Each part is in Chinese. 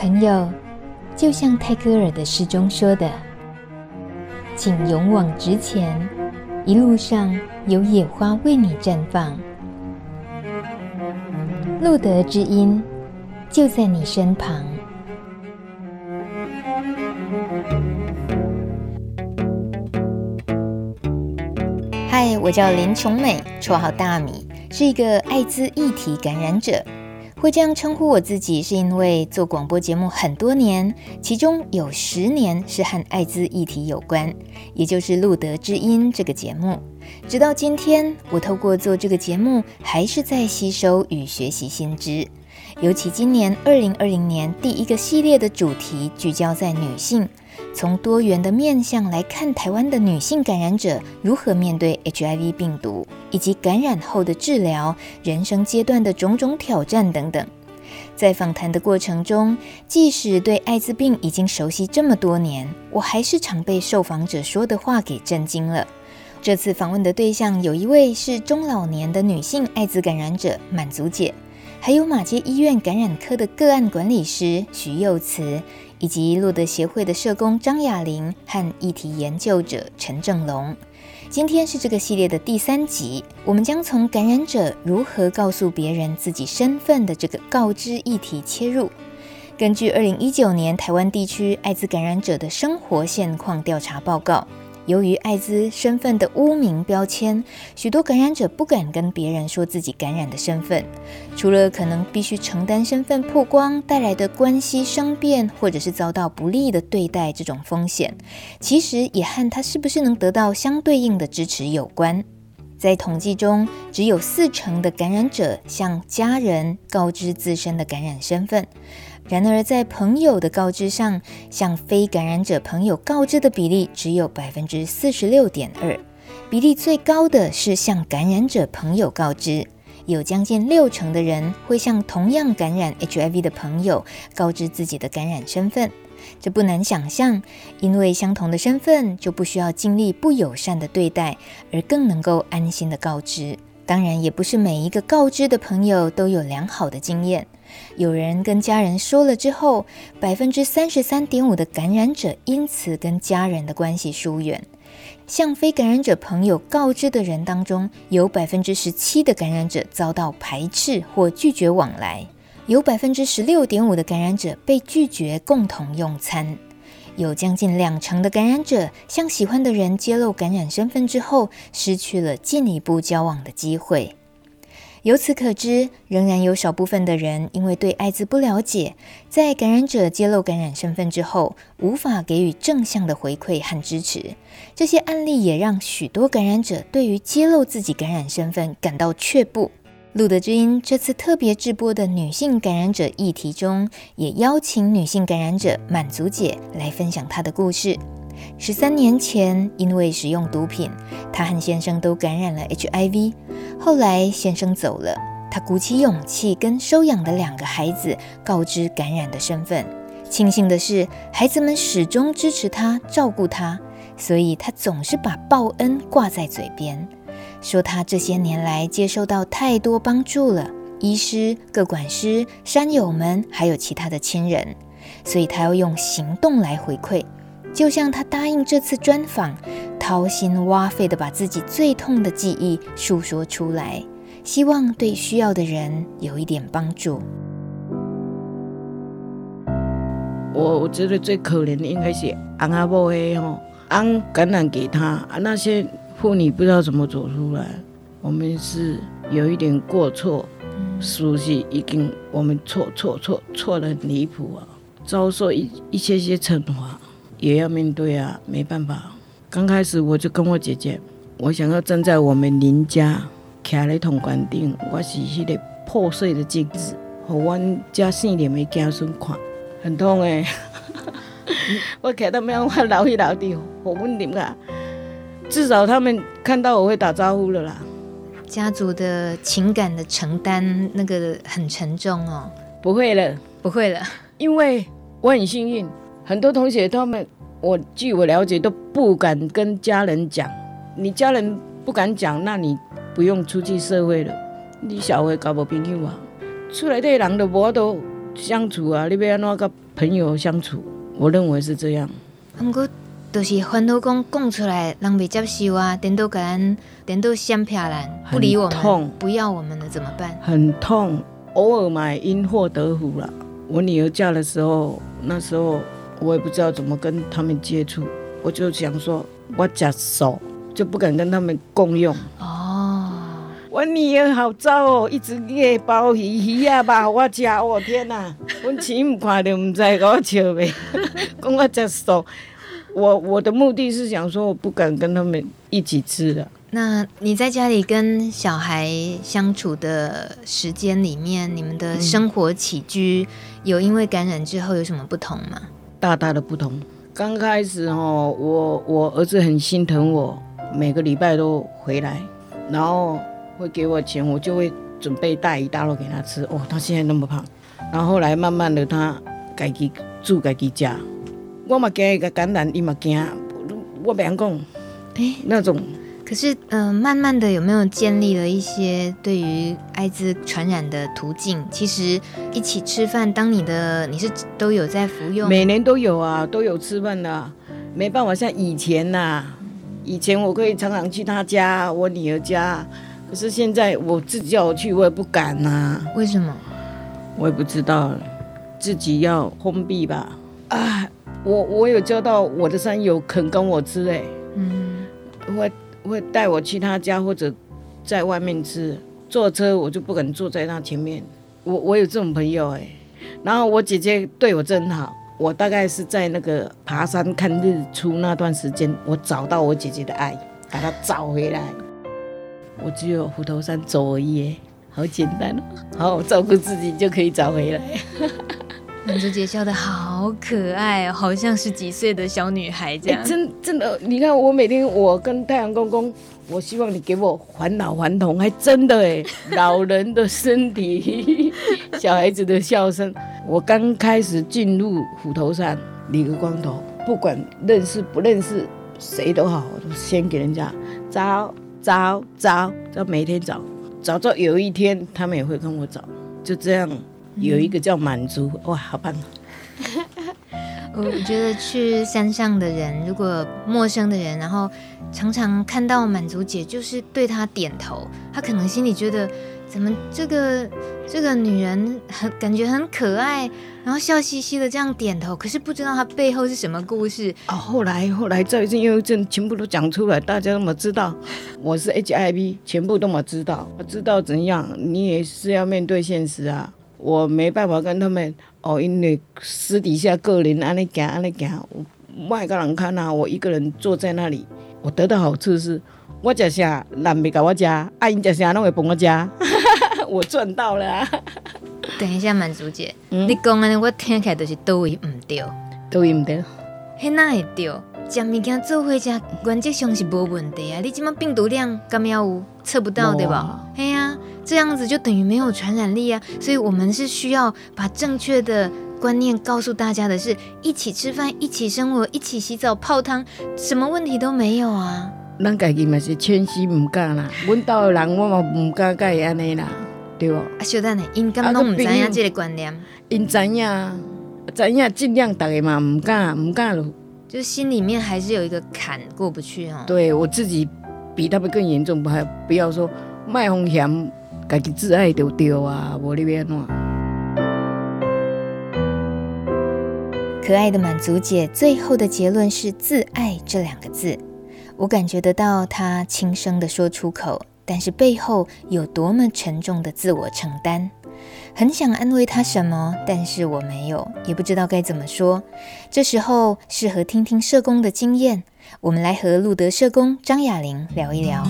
朋友，就像泰戈尔的诗中说的：“请勇往直前，一路上有野花为你绽放。”路德之音就在你身旁。嗨，我叫林琼美，绰号大米，是一个艾滋议题感染者。会这样称呼我自己，是因为做广播节目很多年，其中有十年是和艾滋议题有关，也就是路德之音这个节目。直到今天，我透过做这个节目，还是在吸收与学习新知。尤其今年二零二零年第一个系列的主题聚焦在女性，从多元的面向来看台湾的女性感染者如何面对 HIV 病毒，以及感染后的治疗、人生阶段的种种挑战等等。在访谈的过程中，即使对艾滋病已经熟悉这么多年，我还是常被受访者说的话给震惊了。这次访问的对象有一位是中老年的女性艾滋感染者满足姐。还有马偕医院感染科的个案管理师徐幼慈，以及路德协会的社工张雅玲和议题研究者陈正龙。今天是这个系列的第三集，我们将从感染者如何告诉别人自己身份的这个告知议题切入。根据二零一九年台湾地区艾滋感染者的生活现况调查报告。由于艾滋身份的污名标签，许多感染者不敢跟别人说自己感染的身份，除了可能必须承担身份曝光带来的关系生变，或者是遭到不利的对待这种风险，其实也和他是不是能得到相对应的支持有关。在统计中，只有四成的感染者向家人告知自身的感染身份。然而，在朋友的告知上，向非感染者朋友告知的比例只有百分之四十六点二，比例最高的是向感染者朋友告知，有将近六成的人会向同样感染 HIV 的朋友告知自己的感染身份。这不难想象，因为相同的身份就不需要经历不友善的对待，而更能够安心的告知。当然，也不是每一个告知的朋友都有良好的经验。有人跟家人说了之后，百分之三十三点五的感染者因此跟家人的关系疏远。向非感染者朋友告知的人当中，有百分之十七的感染者遭到排斥或拒绝往来，有百分之十六点五的感染者被拒绝共同用餐，有将近两成的感染者向喜欢的人揭露感染身份之后，失去了进一步交往的机会。由此可知，仍然有少部分的人因为对艾滋不了解，在感染者揭露感染身份之后，无法给予正向的回馈和支持。这些案例也让许多感染者对于揭露自己感染身份感到却步。露德知音这次特别直播的女性感染者议题中，也邀请女性感染者满足姐来分享她的故事。十三年前，因为使用毒品，她和先生都感染了 HIV。后来先生走了，她鼓起勇气跟收养的两个孩子告知感染的身份。庆幸的是，孩子们始终支持她、照顾她，所以她总是把报恩挂在嘴边，说她这些年来接受到太多帮助了，医师、各管师、山友们，还有其他的亲人，所以她要用行动来回馈。就像他答应这次专访，掏心挖肺的把自己最痛的记忆诉说出来，希望对需要的人有一点帮助。我我觉得最可怜的应该是安阿伯的哦，安感染给他啊，那些妇女不知道怎么走出来。我们是有一点过错，熟悉已经我们错错错错的很离谱啊，遭受一一些些惩罚。也要面对啊，没办法。刚开始我就跟我姐姐，我想要站在我们邻家，徛在通关顶，我是迄个破碎的镜子，和阮家生的没子孙看，很痛诶。我徛到没我老一老的，好稳定啊。至少他们看到我会打招呼了啦。家族的情感的承担，那个很沉重哦。不会了，不会了，因为我很幸运。很多同学他们，我据我了解都不敢跟家人讲。你家人不敢讲，那你不用出去社会了。你小会搞无朋友啊？出来的人都无都相处啊，你要安怎跟朋友相处？我认为是这样。不过，都是烦恼讲讲出来，人未接受啊，颠倒个人，颠倒相片人，不理我们，痛不要我们了，怎么办？很痛，偶尔嘛，因祸得福了。我女儿嫁的时候，那时候我也不知道怎么跟他们接触，我就想说，我假手就不敢跟他们共用。哦，我女儿好糟哦，一直夜包鱼鱼啊吧，我吃，我天哪，我亲不看到唔知给我笑呗，讲我假手，我我的目的是想说，我不敢跟他们一起吃的。那你在家里跟小孩相处的时间里面，你们的生活起居有因为感染之后有什么不同吗？大大的不同。刚开始哦，我我儿子很心疼我，每个礼拜都回来，然后会给我钱，我就会准备大鱼大肉给他吃。哦，他现在那么胖，然后后来慢慢的他自己住自己家，我嘛惊一个感染，伊嘛惊，我别讲，哎，那种。可是，嗯、呃，慢慢的有没有建立了一些对于艾滋传染的途径？其实一起吃饭，当你的你是都有在服用，每年都有啊，都有吃饭的、啊，没办法像以前呐、啊，以前我可以常常去他家，我女儿家，可是现在我自己叫我去，我也不敢呐、啊。为什么？我也不知道，自己要封闭吧。啊，我我有交到我的山友肯跟我吃哎，嗯，我。会带我去他家或者在外面吃，坐车我就不敢坐在他前面。我我有这种朋友哎，然后我姐姐对我真好。我大概是在那个爬山看日出那段时间，我找到我姐姐的爱，把她找回来。我只有虎头山走而已，好简单哦，好好照顾自己就可以找回来。满足姐笑得好可爱哦，好像十几岁的小女孩这样。欸、真真的，你看我每天我跟太阳公公，我希望你给我返老还童，还真的哎，老人的身体，小孩子的笑声。我刚开始进入虎头山，理个光头，不管认识不认识谁都好，我都先给人家找找找，找每天找，找到有一天他们也会跟我找，就这样。有一个叫满足，哇，好棒啊！我觉得去山上的人，如果陌生的人，然后常常看到满足姐，就是对她点头，她可能心里觉得，怎么这个这个女人很感觉很可爱，然后笑嘻嘻的这样点头，可是不知道她背后是什么故事。哦，后来后来这一阵又一阵，全部都讲出来，大家都么知道我是 HIV，全部都么知道，知道怎样，你也是要面对现实啊。我没办法跟他们哦，因为私底下个人安尼讲安尼讲，我一个人看啊，我一个人坐在那里，我得到好处是，我食啥人没给我食，啊因食啥拢会帮我食，我赚到了、啊。等一下，满足姐，嗯、你讲安尼我听起来就是都位唔对，都位唔对，迄哪会对？食物件做伙食，原则上是无问题啊。你即马病毒量敢要有测不到对吧？嘿呀、啊，这样子就等于没有传染力啊。所以我们是需要把正确的观念告诉大家的是，一起吃饭，一起生活，一起洗澡泡汤，什么问题都没有啊。咱家己嘛是谦虚唔敢啦，阮兜的人我嘛唔敢甲伊安尼啦，对不？啊，小等下，因敢拢唔知影这个观念，因知影，知影尽量大家嘛唔敢唔敢咯。就心里面还是有一个坎过不去哦。对，我自己比他们更严重，不还不要说卖风险，自己自爱就丢啊，我那边喏。可爱的满足姐最后的结论是“自爱”这两个字，我感觉得到她轻声的说出口，但是背后有多么沉重的自我承担。很想安慰她什么，但是我没有，也不知道该怎么说。这时候适合听听社工的经验，我们来和路德社工张雅玲聊一聊。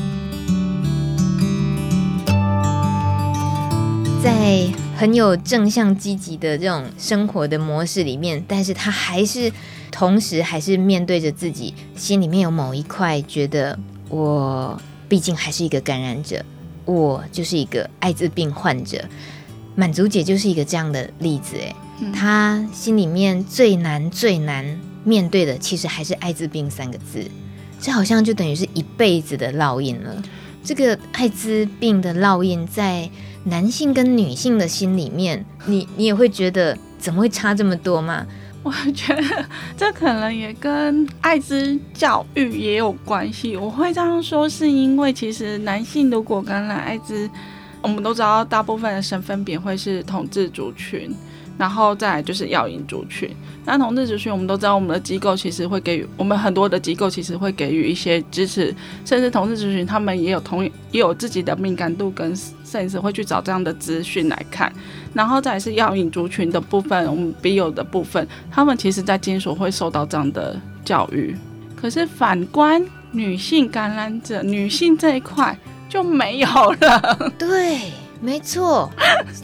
在很有正向积极的这种生活的模式里面，但是他还是同时还是面对着自己心里面有某一块，觉得我毕竟还是一个感染者，我就是一个艾滋病患者。满足姐就是一个这样的例子，哎，她心里面最难最难面对的，其实还是艾滋病三个字，这好像就等于是一辈子的烙印了。这个艾滋病的烙印，在男性跟女性的心里面，你你也会觉得怎么会差这么多吗？我觉得这可能也跟艾滋教育也有关系。我会这样说，是因为其实男性如果感染艾滋，我们都知道大部分的身份别会是统治族群。然后再来就是药瘾族群，那同志族群我们都知道，我们的机构其实会给予我们很多的机构其实会给予一些支持，甚至同志族群他们也有同也有自己的敏感度跟甚至会去找这样的资讯来看。然后再来是药瘾族群的部分，我们笔友的部分，他们其实在金所会受到这样的教育。可是反观女性感染者，女性这一块就没有了。对。没错，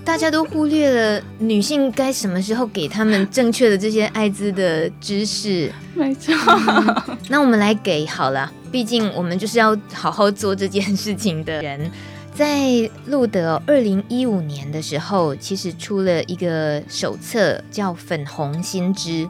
大家都忽略了女性该什么时候给他们正确的这些艾滋的知识。没错，嗯，那我们来给好了，毕竟我们就是要好好做这件事情的人。在路德二零一五年的时候，其实出了一个手册，叫《粉红心知》。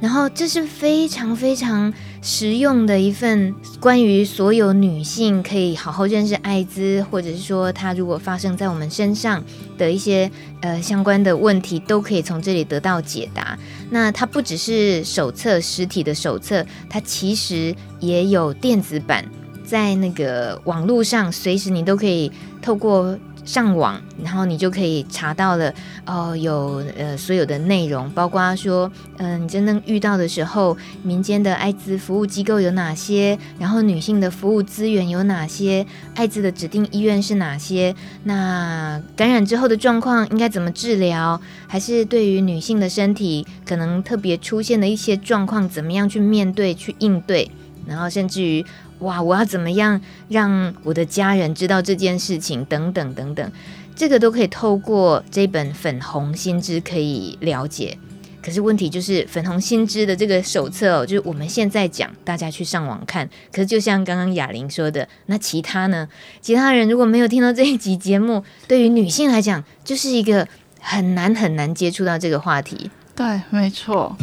然后这是非常非常实用的一份关于所有女性可以好好认识艾滋，或者是说它如果发生在我们身上的一些呃相关的问题，都可以从这里得到解答。那它不只是手册实体的手册，它其实也有电子版，在那个网络上随时你都可以透过。上网，然后你就可以查到了哦，有呃所有的内容，包括说，嗯、你真正遇到的时候，民间的艾滋服务机构有哪些，然后女性的服务资源有哪些，艾滋的指定医院是哪些，那感染之后的状况应该怎么治疗，还是对于女性的身体可能特别出现的一些状况，怎么样去面对、去应对，然后甚至于。哇！我要怎么样让我的家人知道这件事情？等等等等，这个都可以透过这本粉红心知可以了解。可是问题就是，粉红心知的这个手册哦，就是我们现在讲，大家去上网看。可是就像刚刚雅玲说的，那其他呢？其他人如果没有听到这一集节目，对于女性来讲，就是一个很难很难接触到这个话题。对，没错。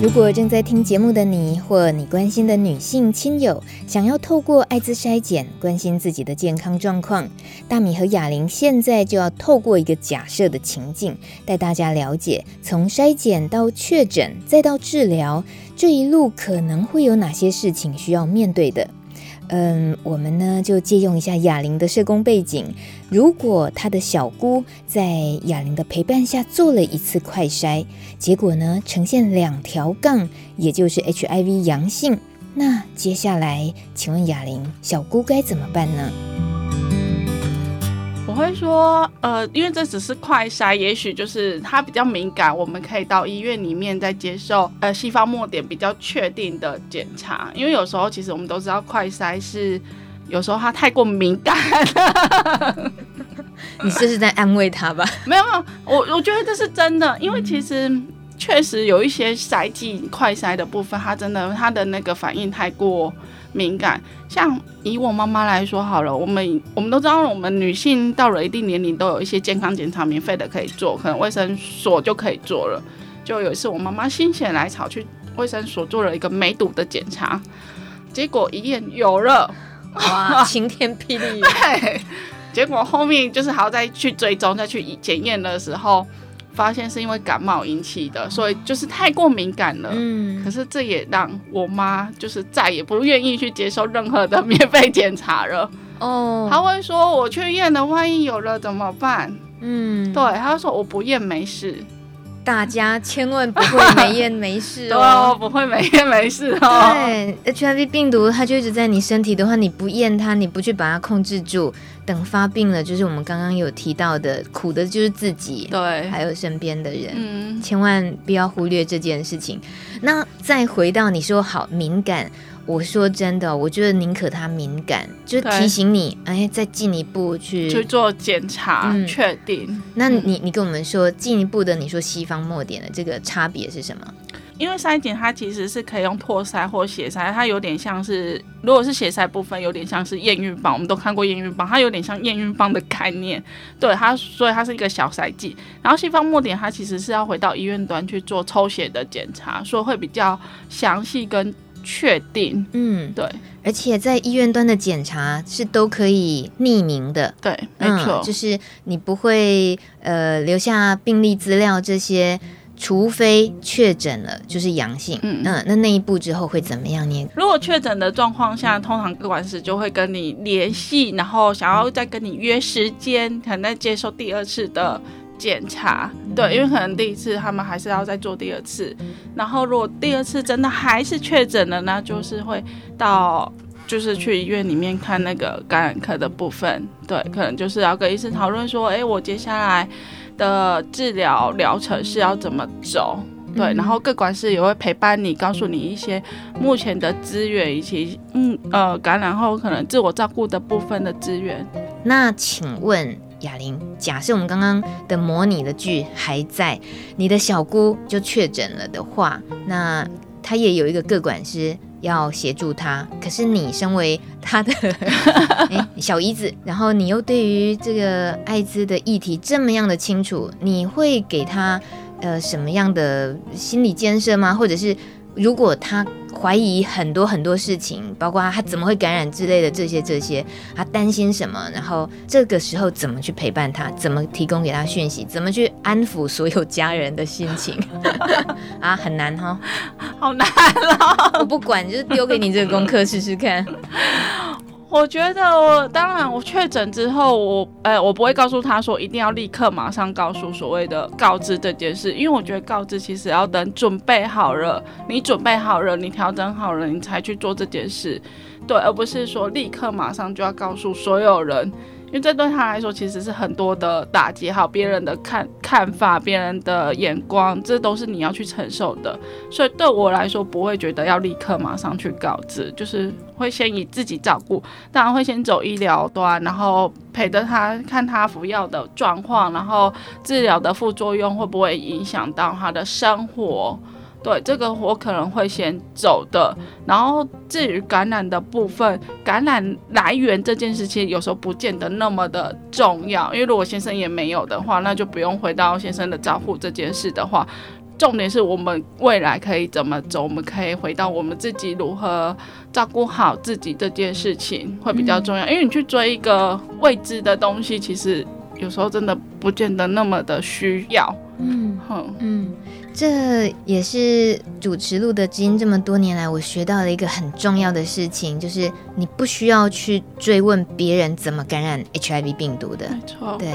如果正在听节目的你，或你关心的女性亲友，想要透过艾滋筛检关心自己的健康状况，大米和哑铃现在就要透过一个假设的情境，带大家了解从筛检到确诊再到治疗这一路可能会有哪些事情需要面对的。嗯，我们呢就借用一下哑铃的社工背景。如果他的小姑在哑铃的陪伴下做了一次快筛，结果呢呈现两条杠，也就是 HIV 阳性，那接下来，请问哑铃，小姑该怎么办呢？我会说，呃，因为这只是快筛，也许就是它比较敏感，我们可以到医院里面再接受呃西方末点比较确定的检查。因为有时候其实我们都知道快筛是有时候它太过敏感。你这是在安慰他吧？没有没有，我我觉得这是真的，因为其实确实有一些筛剂快筛的部分，它真的它的那个反应太过。敏感，像以我妈妈来说好了，我们我们都知道，我们女性到了一定年龄都有一些健康检查免费的可以做，可能卫生所就可以做了。就有一次我妈妈心血来潮去卫生所做了一个梅毒的检查，结果一验有了，哇，晴天霹雳！对，结果后面就是还要再去追踪再去检验的时候。发现是因为感冒引起的，所以就是太过敏感了。嗯，可是这也让我妈就是再也不愿意去接受任何的免费检查了。哦，她会说：“我去验了，万一有了怎么办？”嗯，对，她说：“我不验没事。”大家千万不会没验没事 哦，不会没验没事哦。对，HIV 病毒它就一直在你身体的话，你不验它，你不去把它控制住，等发病了，就是我们刚刚有提到的，苦的就是自己，对，还有身边的人，嗯，千万不要忽略这件事情。那再回到你说好敏感。我说真的，我觉得宁可他敏感，就提醒你，哎，再进一步去去做检查，嗯、确定。那你你跟我们说进一步的，你说西方墨点的这个差别是什么？因为筛检它其实是可以用唾筛或血筛，它有点像是，如果是血筛部分，有点像是验孕棒，我们都看过验孕棒，它有点像验孕棒的概念。对它，所以它是一个小筛剂。然后西方墨点它其实是要回到医院端去做抽血的检查，所以会比较详细跟。确定。嗯，对。而且在医院端的检查是都可以匿名的，对，没错，嗯，就是你不会呃留下病历资料这些，除非确诊了就是阳性。嗯，那那那一步之后会怎么样呢？如果确诊的状况下，通常个管师就会跟你联系，然后想要再跟你约时间，可能再接受第二次的。检查，对，因为可能第一次他们还是要再做第二次，然后如果第二次真的还是确诊了，那就是会到就是去医院里面看那个感染科的部分，对，可能就是要跟医生讨论说，哎，我接下来的治疗疗程是要怎么走，对，然后各管师也会陪伴你，告诉你一些目前的资源以及嗯呃感染后可能自我照顾的部分的资源。那请问？雅玲，假设我们刚刚的模拟的剧还在，你的小姑就确诊了的话，那她也有一个个管师要协助她。可是你身为她的诶 小姨子，然后你又对于这个艾滋的议题这么样的清楚，你会给她呃什么样的心理建设吗？或者是如果他？怀疑很多很多事情，包括他怎么会感染之类的这些这些，他担心什么，然后这个时候怎么去陪伴他，怎么提供给他讯息，怎么去安抚所有家人的心情 啊，很难哈，好难哦，我不管，就是丢给你这个功课试试看。我觉得我当然，我确诊之后，我呃，我不会告诉他说一定要立刻马上告诉所谓的告知这件事，因为我觉得告知其实要等准备好了，你准备好了，你调整好了，你才去做这件事，对，而不是说立刻马上就要告诉所有人。因为这对他来说其实是很多的打击，还有别人的看看法、别人的眼光，这都是你要去承受的。所以对我来说，不会觉得要立刻马上去告知，就是会先以自己照顾，当然会先走医疗端，然后陪着他看他服药的状况，然后治疗的副作用会不会影响到他的生活。对，这个我可能会先走的，然后至于感染的部分，感染来源这件事情有时候不见得那么的重要，因为如果先生也没有的话，那就不用回到先生的照顾这件事的话，重点是我们未来可以怎么走，我们可以回到我们自己如何照顾好自己这件事情会比较重要，因为你去追一个未知的东西，其实有时候真的不见得那么的需要。嗯哼嗯。这也是主持录的基因这么多年来，我学到了一个很重要的事情，就是你不需要去追问别人怎么感染 HIV 病毒的。没错，对，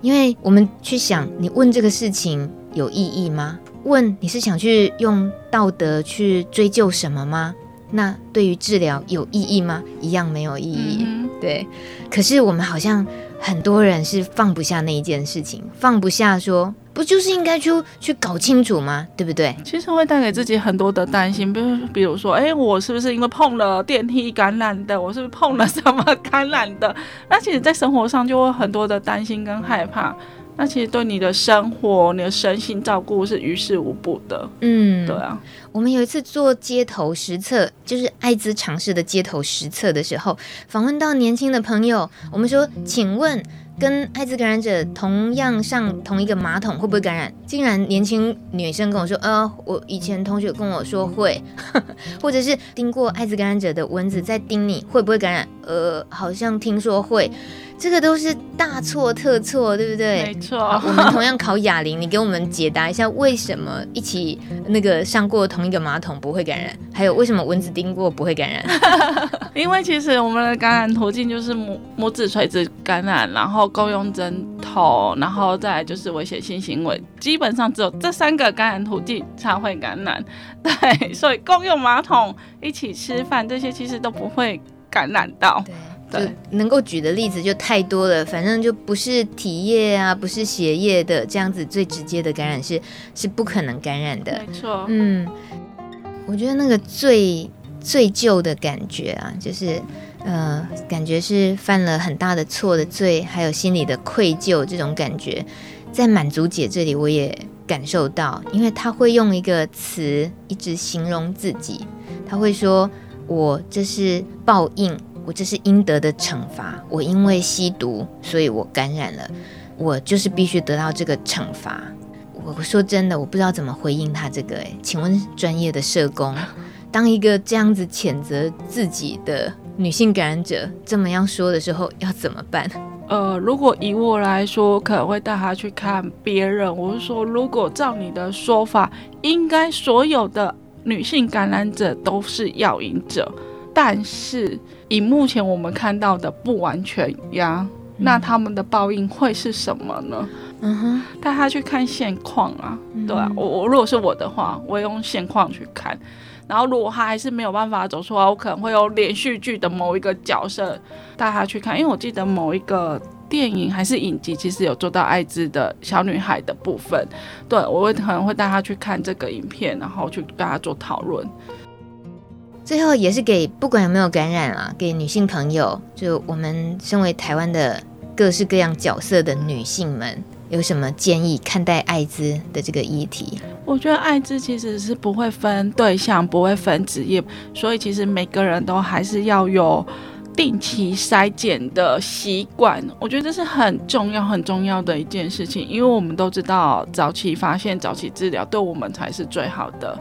因为我们去想，你问这个事情有意义吗？问你是想去用道德去追究什么吗？那对于治疗有意义吗？一样没有意义。嗯、对，可是我们好像很多人是放不下那一件事情，放不下说。不就是应该去去搞清楚吗？对不对？其实会带给自己很多的担心，比如比如说，哎，我是不是因为碰了电梯感染的？我是不是碰了什么感染的？那其实，在生活上就会很多的担心跟害怕。那其实对你的生活、你的身心照顾是于事无补的。嗯，对啊。我们有一次做街头实测，就是艾滋尝试的街头实测的时候，访问到年轻的朋友，我们说，请问。跟艾滋感染者同样上同一个马桶会不会感染？竟然年轻女生跟我说：“呃，我以前同学跟我说会，或者是叮过艾滋感染者的蚊子在叮你会不会感染？呃，好像听说会。”这个都是大错特错，对不对？没错。我们同样考哑铃，你给我们解答一下，为什么一起那个上过同一个马桶不会感染？还有为什么蚊子叮过不会感染？因为其实我们的感染途径就是母母子垂直感染，然后共用针头，然后再来就是危险性行为，基本上只有这三个感染途径才会感染。对，所以共用马桶、一起吃饭这些其实都不会感染到。对。就能够举的例子就太多了，反正就不是体液啊，不是血液的这样子最直接的感染是是不可能感染的。没错，嗯，我觉得那个最最旧的感觉啊，就是呃，感觉是犯了很大的错的罪，还有心里的愧疚这种感觉，在满足姐这里我也感受到，因为她会用一个词一直形容自己，她会说我这是报应。我这是应得的惩罚。我因为吸毒，所以我感染了。我就是必须得到这个惩罚。我说真的，我不知道怎么回应他这个。诶，请问专业的社工，当一个这样子谴责自己的女性感染者这么样说的时候，要怎么办？呃，如果以我来说，可能会带他去看别人。我是说，如果照你的说法，应该所有的女性感染者都是药瘾者，但是以目前我们看到的不完全呀。那他们的报应会是什么呢？嗯哼，带他去看现况啊，嗯、对啊，我我如果是我的话，我会用现况去看。然后如果他还是没有办法走出来，我可能会用连续剧的某一个角色带他去看，因为我记得某一个电影还是影集，其实有做到艾滋的小女孩的部分。对，我会可能会带他去看这个影片，然后去跟他做讨论。最后也是给不管有没有感染啊，给女性朋友，就我们身为台湾的。各式各样角色的女性们有什么建议看待艾滋的这个议题？我觉得艾滋其实是不会分对象，不会分职业，所以其实每个人都还是要有定期筛检的习惯。我觉得这是很重要、很重要的一件事情，因为我们都知道早期发现、早期治疗对我们才是最好的。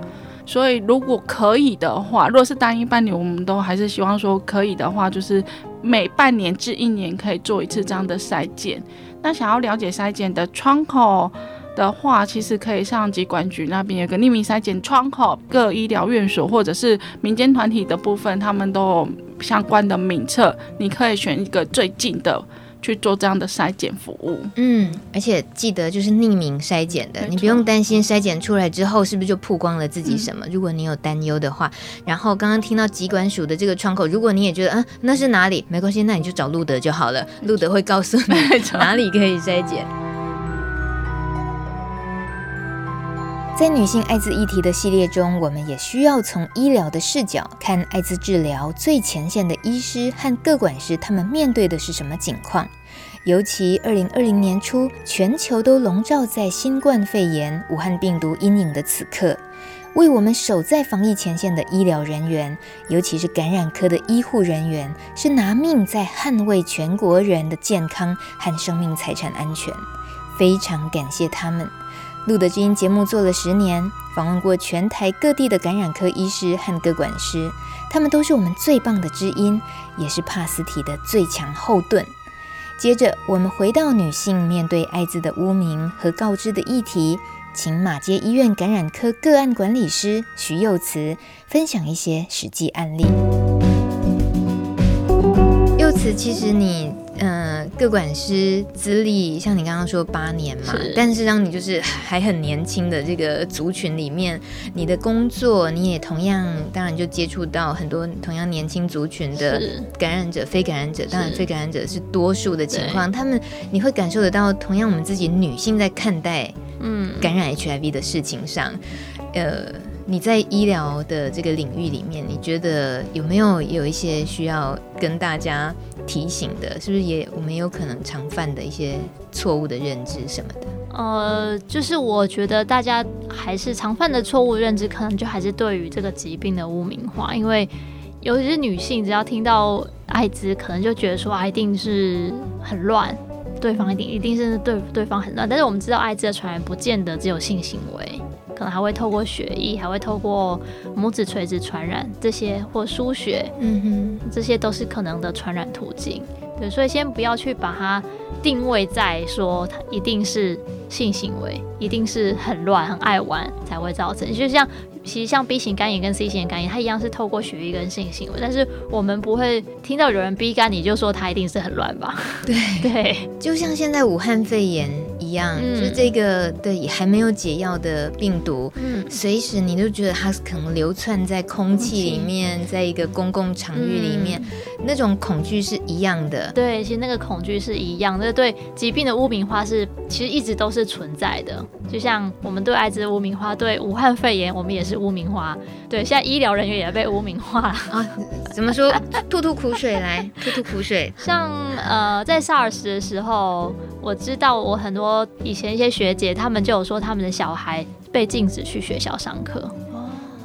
所以，如果可以的话，如果是单一伴侣，我们都还是希望说可以的话，就是每半年至一年可以做一次这样的筛检。那想要了解筛检的窗口的话，其实可以上疾管局那边有个匿名筛检窗口，各医疗院所或者是民间团体的部分，他们都有相关的名册，你可以选一个最近的。去做这样的筛检服务，嗯，而且记得就是匿名筛检的，你不用担心筛检出来之后是不是就曝光了自己什么。嗯、如果你有担忧的话，然后刚刚听到疾管署的这个窗口，如果你也觉得嗯那是哪里，没关系，那你就找路德就好了，路德会告诉你 哪里可以筛检。在女性艾滋议题的系列中，我们也需要从医疗的视角看艾滋治疗最前线的医师和各管师，他们面对的是什么情况？尤其二零二零年初，全球都笼罩在新冠肺炎、武汉病毒阴影的此刻，为我们守在防疫前线的医疗人员，尤其是感染科的医护人员，是拿命在捍卫全国人的健康和生命财产安全。非常感谢他们。路德之音节目做了十年，访问过全台各地的感染科医师和个管师，他们都是我们最棒的知音，也是帕斯堤的最强后盾。接着，我们回到女性面对艾滋的污名和告知的议题，请马街医院感染科个案管理师徐佑慈分享一些实际案例。幼慈，其实你。嗯、呃，个管师资历像你刚刚说八年嘛，是但是让你就是还很年轻的这个族群里面，你的工作你也同样当然就接触到很多同样年轻族群的感染者、非感染者，当然非感染者是多数的情况，他们你会感受得到，同样我们自己女性在看待嗯感染 HIV 的事情上，嗯、呃。你在医疗的这个领域里面，你觉得有没有有一些需要跟大家提醒的？是不是也我们有可能常犯的一些错误的认知什么的？呃，就是我觉得大家还是常犯的错误认知，可能就还是对于这个疾病的污名化。因为尤其是女性，只要听到艾滋，可能就觉得说啊，一定是很乱，对方一定一定是对对方很乱。但是我们知道，艾滋的传染不见得只有性行为。可能还会透过血液，还会透过拇指垂直传染这些，或输血，嗯哼，这些都是可能的传染途径。对，所以先不要去把它定位在说它一定是性行为，一定是很乱、很爱玩才会造成。就像。其实像 B 型肝炎跟 C 型肝炎，它一样是透过血液跟性行为，但是我们不会听到有人 B 肝，你就说他一定是很乱吧？对 对，就像现在武汉肺炎一样，嗯、就是这个对还没有解药的病毒，嗯，随时你都觉得它可能流窜在空气里面，在一个公共场域里面，嗯、那种恐惧是一样的。对，其实那个恐惧是一样的，对疾病的污名化是其实一直都是存在的。就像我们对艾滋污名化，对武汉肺炎我们也是污名化。对，现在医疗人员也被污名化了啊！怎么说？吐吐苦水来，吐吐苦水。像呃，在 SARS 的时候，我知道我很多以前一些学姐，他们就有说他们的小孩被禁止去学校上课，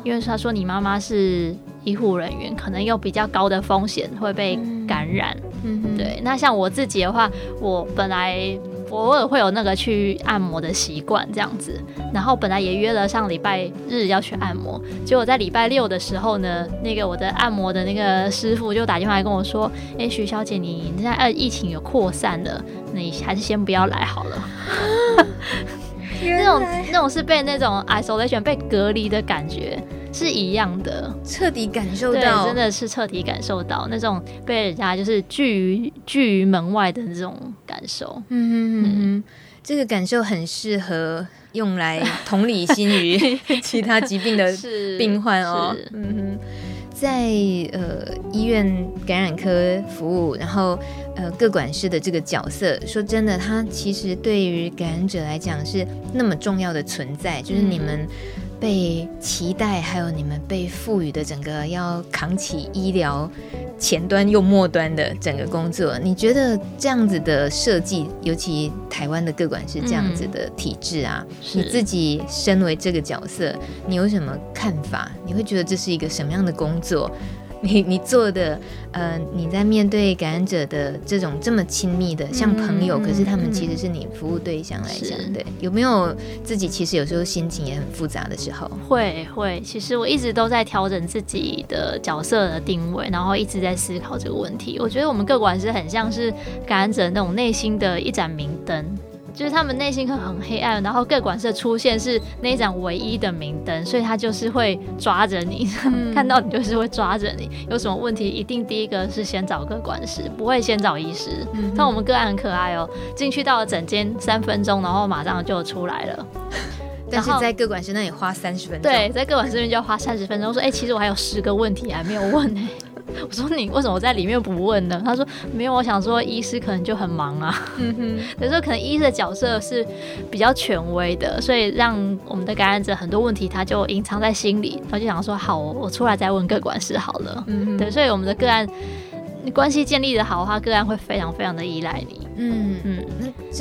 因为他说你妈妈是医护人员，可能有比较高的风险会被感染。嗯，对。那像我自己的话，我本来。我偶尔会有那个去按摩的习惯，这样子。然后本来也约了上礼拜日要去按摩，结果在礼拜六的时候呢，那个我的按摩的那个师傅就打电话来跟我说：“哎，徐小姐，你现在呃疫情有扩散了，你还是先不要来好了。”那种那种是被那种 isolation 被隔离的感觉是一样的，彻底感受到，真的是彻底感受到那种被人家就是拒于拒于门外的那种感受。嗯哼哼哼，嗯，这个感受很适合用来同理心于 其他疾病的病患哦。嗯哼。在呃医院感染科服务，然后呃各管师的这个角色，说真的，他其实对于感染者来讲是那么重要的存在，就是你们。被期待，还有你们被赋予的整个要扛起医疗前端又末端的整个工作，你觉得这样子的设计，尤其台湾的各管是这样子的体制啊，嗯、你自己身为这个角色，你有什么看法？你会觉得这是一个什么样的工作？你你做的，呃，你在面对感染者的这种这么亲密的，像朋友，嗯、可是他们其实是你服务对象来讲，对，有没有自己其实有时候心情也很复杂的时候？会会，其实我一直都在调整自己的角色的定位，然后一直在思考这个问题。我觉得我们各管是很像是感染者那种内心的一盏明灯。就是他们内心会很黑暗，然后各管师的出现是那一盏唯一的明灯，所以他就是会抓着你，嗯、看到你就是会抓着你，有什么问题一定第一个是先找各管师，不会先找医师。嗯、像我们个案很可爱哦，进去到了诊间三分钟，然后马上就出来了。但是在各管师那里花三十分钟。对，在各管师那边就要花三十分钟。我说，哎、欸，其实我还有十个问题还没有问呢。我说你为什么在里面不问呢？他说没有，我想说医师可能就很忙啊。嗯哼，有时候可能医师的角色是比较权威的，所以让我们的感染者很多问题他就隐藏在心里，他就想说好，我出来再问个管事好了。嗯哼，对，所以我们的个案你关系建立的好的话，个案会非常非常的依赖你。嗯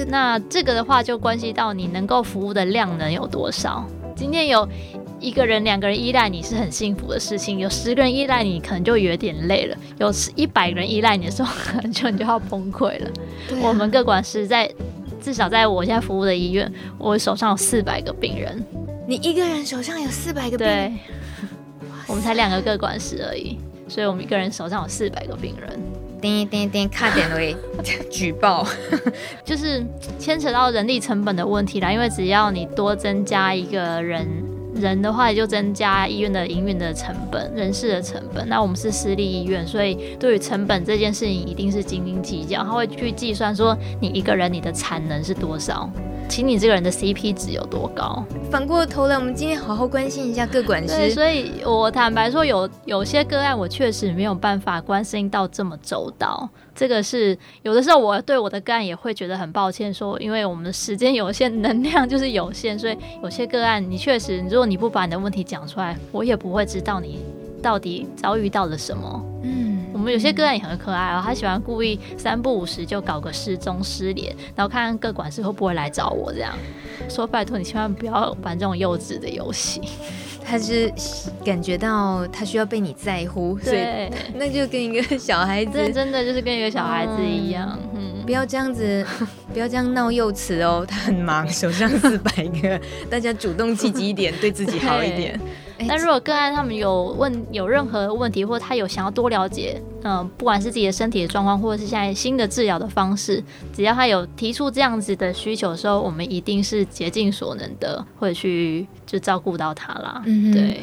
那这个的话就关系到你能够服务的量能有多少。今天有。一个人、两个人依赖你是很幸福的事情，有十个人依赖你可能就有点累了，有一百个人依赖你的时候，可能就你就要崩溃了。啊、我们各管师在至少在我现在服务的医院，我手上有四百个病人。你一个人手上有四百个病人？对，我们才两个各管师而已，所以我们一个人手上有四百个病人。叮叮叮，卡点位 举报，就是牵扯到人力成本的问题啦，因为只要你多增加一个人。人的话也就增加医院的营运的成本、人事的成本。那我们是私立医院，所以对于成本这件事情一定是斤斤计较。他会去计算说你一个人你的产能是多少，请你这个人的 CP 值有多高。反过头来，我们今天好好关心一下各管师。所以我坦白说，有有些个案我确实没有办法关心到这么周到。这个是有的时候，我对我的个案也会觉得很抱歉，说因为我们的时间有限，能量就是有限，所以有些个案你确实，如果你不把你的问题讲出来，我也不会知道你到底遭遇到了什么。嗯，我们有些个案也很可爱哦，他喜欢故意三不五时就搞个失踪失联，然后看看各管事会不会来找我这样，说拜托你千万不要玩这种幼稚的游戏。他是感觉到他需要被你在乎，所以 那就跟一个小孩子，真的就是跟一个小孩子一样。嗯，不要这样子，不要这样闹幼齿哦。他很忙，手上四百个，大家主动积极一点，对自己好一点。但如果个案他们有问有任何问题，或者他有想要多了解，嗯、呃，不管是自己的身体的状况，或者是现在新的治疗的方式，只要他有提出这样子的需求的时候，我们一定是竭尽所能的会去就照顾到他啦。嗯，对，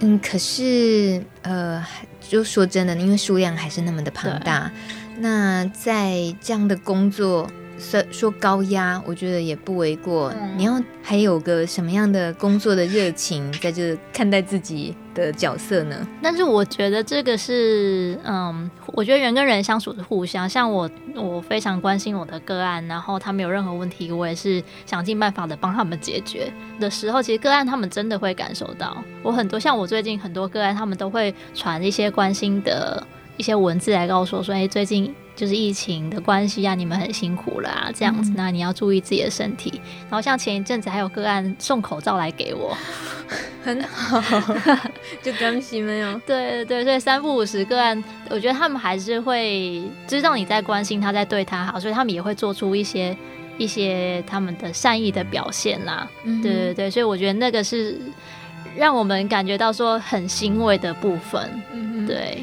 嗯，可是呃，就说真的，因为数量还是那么的庞大，那在这样的工作。说说高压，我觉得也不为过。嗯、你要还有个什么样的工作的热情，在这看待自己的角色呢？但是我觉得这个是，嗯，我觉得人跟人相处是互相。像我，我非常关心我的个案，然后他们有任何问题，我也是想尽办法的帮他们解决的时候，其实个案他们真的会感受到。我很多像我最近很多个案，他们都会传一些关心的一些文字来告诉我说，哎，最近。就是疫情的关系啊，你们很辛苦了啊，这样子，嗯、那你要注意自己的身体。然后像前一阵子还有个案送口罩来给我，很好，就甘心没有？对对对，所以三不五时个案，我觉得他们还是会知道你在关心他，在对他好，所以他们也会做出一些一些他们的善意的表现啦。嗯、对对对，所以我觉得那个是让我们感觉到说很欣慰的部分。嗯，对。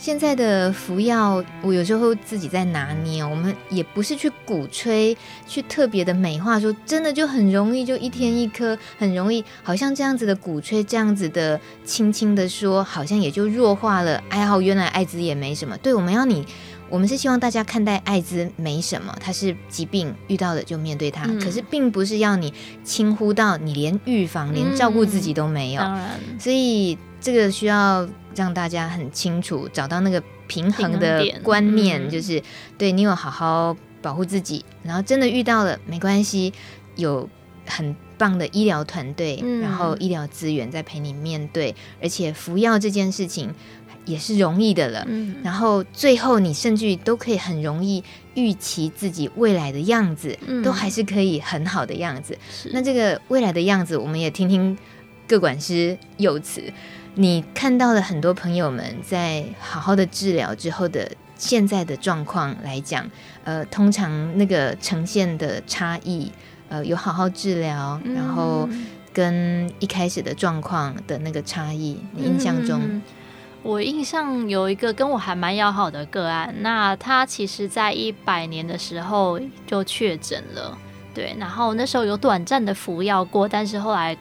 现在的服药，我有时候自己在拿捏。我们也不是去鼓吹，去特别的美化，说真的就很容易，就一天一颗，很容易，好像这样子的鼓吹，这样子的轻轻的说，好像也就弱化了。哎呀，原来艾滋也没什么。对，我们要你，我们是希望大家看待艾滋没什么，它是疾病，遇到了就面对它。嗯、可是并不是要你轻忽到你连预防、连照顾自己都没有。当然，所以这个需要。让大家很清楚找到那个平衡的观念，嗯、就是对你有好好保护自己，然后真的遇到了没关系，有很棒的医疗团队，嗯、然后医疗资源在陪你面对，而且服药这件事情也是容易的了。嗯、然后最后你甚至都可以很容易预期自己未来的样子，嗯、都还是可以很好的样子。那这个未来的样子，我们也听听各管师祐慈。你看到了很多朋友们在好好的治疗之后的现在的状况来讲，呃，通常那个呈现的差异，呃，有好好治疗，然后跟一开始的状况的那个差异，你印象中？嗯，我印象有一个跟我还蛮要好的个案，那他其实在一百年的时候就确诊了，对，然后那时候有短暂的服药过，但是后来。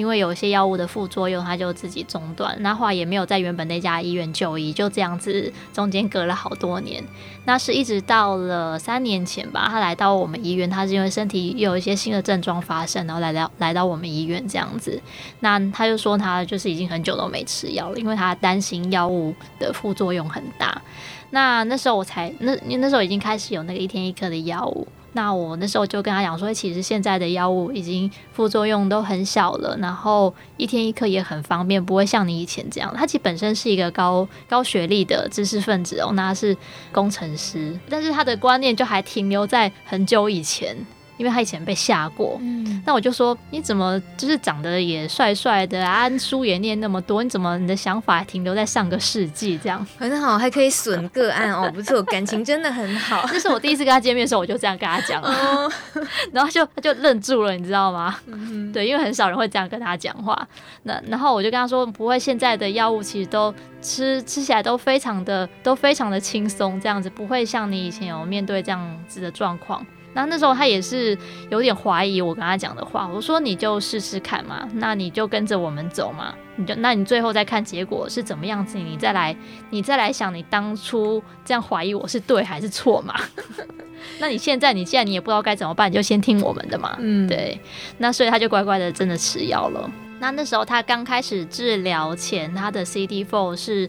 因为有一些药物的副作用，他就自己中断，那后来也没有在原本那家医院就医，就这样子中间隔了好多年。那是一直到了三年前吧，他来到我们医院，他是因为身体有一些新的症状发生，然后来到来到我们医院这样子。那他就说他就是已经很久都没吃药了，因为他担心药物的副作用很大。那那时候我才那那时候已经开始有那个一天一颗的药物。那我那时候就跟他讲说，其实现在的药物已经副作用都很小了，然后一天一颗也很方便，不会像你以前这样。他其实本身是一个高高学历的知识分子哦，那他是工程师，但是他的观念就还停留在很久以前。因为他以前被吓过，嗯，那我就说你怎么就是长得也帅帅的啊，书也念那么多，你怎么你的想法还停留在上个世纪这样？很好，还可以损个案哦，不错，感情真的很好。那是我第一次跟他见面的时候，我就这样跟他讲 然后就他就愣住了，你知道吗？嗯、对，因为很少人会这样跟他讲话。那然后我就跟他说，不会，现在的药物其实都吃吃起来都非常的都非常的轻松，这样子不会像你以前有面对这样子的状况。那那时候他也是有点怀疑我跟他讲的话，我说你就试试看嘛，那你就跟着我们走嘛，你就那你最后再看结果是怎么样子，你再来你再来想你当初这样怀疑我是对还是错嘛？那你现在你既然你也不知道该怎么办，你就先听我们的嘛，嗯，对，那所以他就乖乖的真的吃药了。那那时候他刚开始治疗前，他的 CD4 是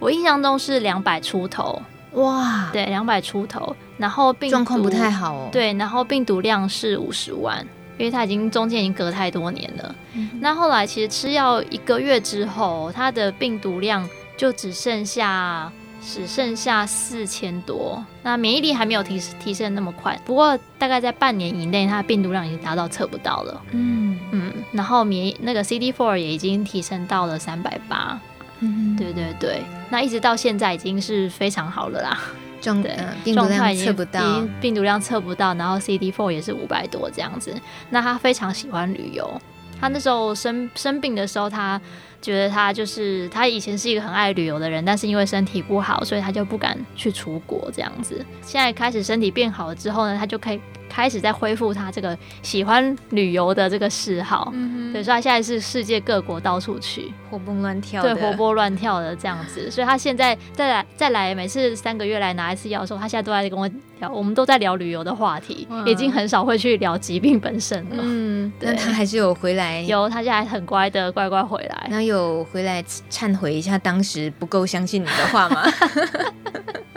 我印象中是两百出头。哇，对，两百出头，然后病毒状况不太好哦。对，然后病毒量是五十万，因为他已经中间已经隔太多年了。嗯、那后来其实吃药一个月之后，他的病毒量就只剩下只剩下四千多，那免疫力还没有提提升那么快，不过大概在半年以内，他的病毒量已经达到测不到了。嗯嗯，然后免疫那个 CD4 也已经提升到了三百八。嗯，对对对，那一直到现在已经是非常好了啦。状对，病毒量测不到，已经病毒量测不到，然后 CD4 也是五百多这样子。那他非常喜欢旅游，他那时候生生病的时候，他觉得他就是他以前是一个很爱旅游的人，但是因为身体不好，所以他就不敢去出国这样子。现在开始身体变好了之后呢，他就可以。开始在恢复他这个喜欢旅游的这个嗜好，嗯哼，对，所以他现在是世界各国到处去，活蹦乱跳，对，活蹦乱跳的这样子。所以他现在再来再来，每次三个月来拿一次药的时候，他现在都在跟我聊，我们都在聊旅游的话题，已经很少会去聊疾病本身了。嗯，对，他还是有回来，有，他现在还很乖的，乖乖回来。那有回来忏悔一下当时不够相信你的话吗？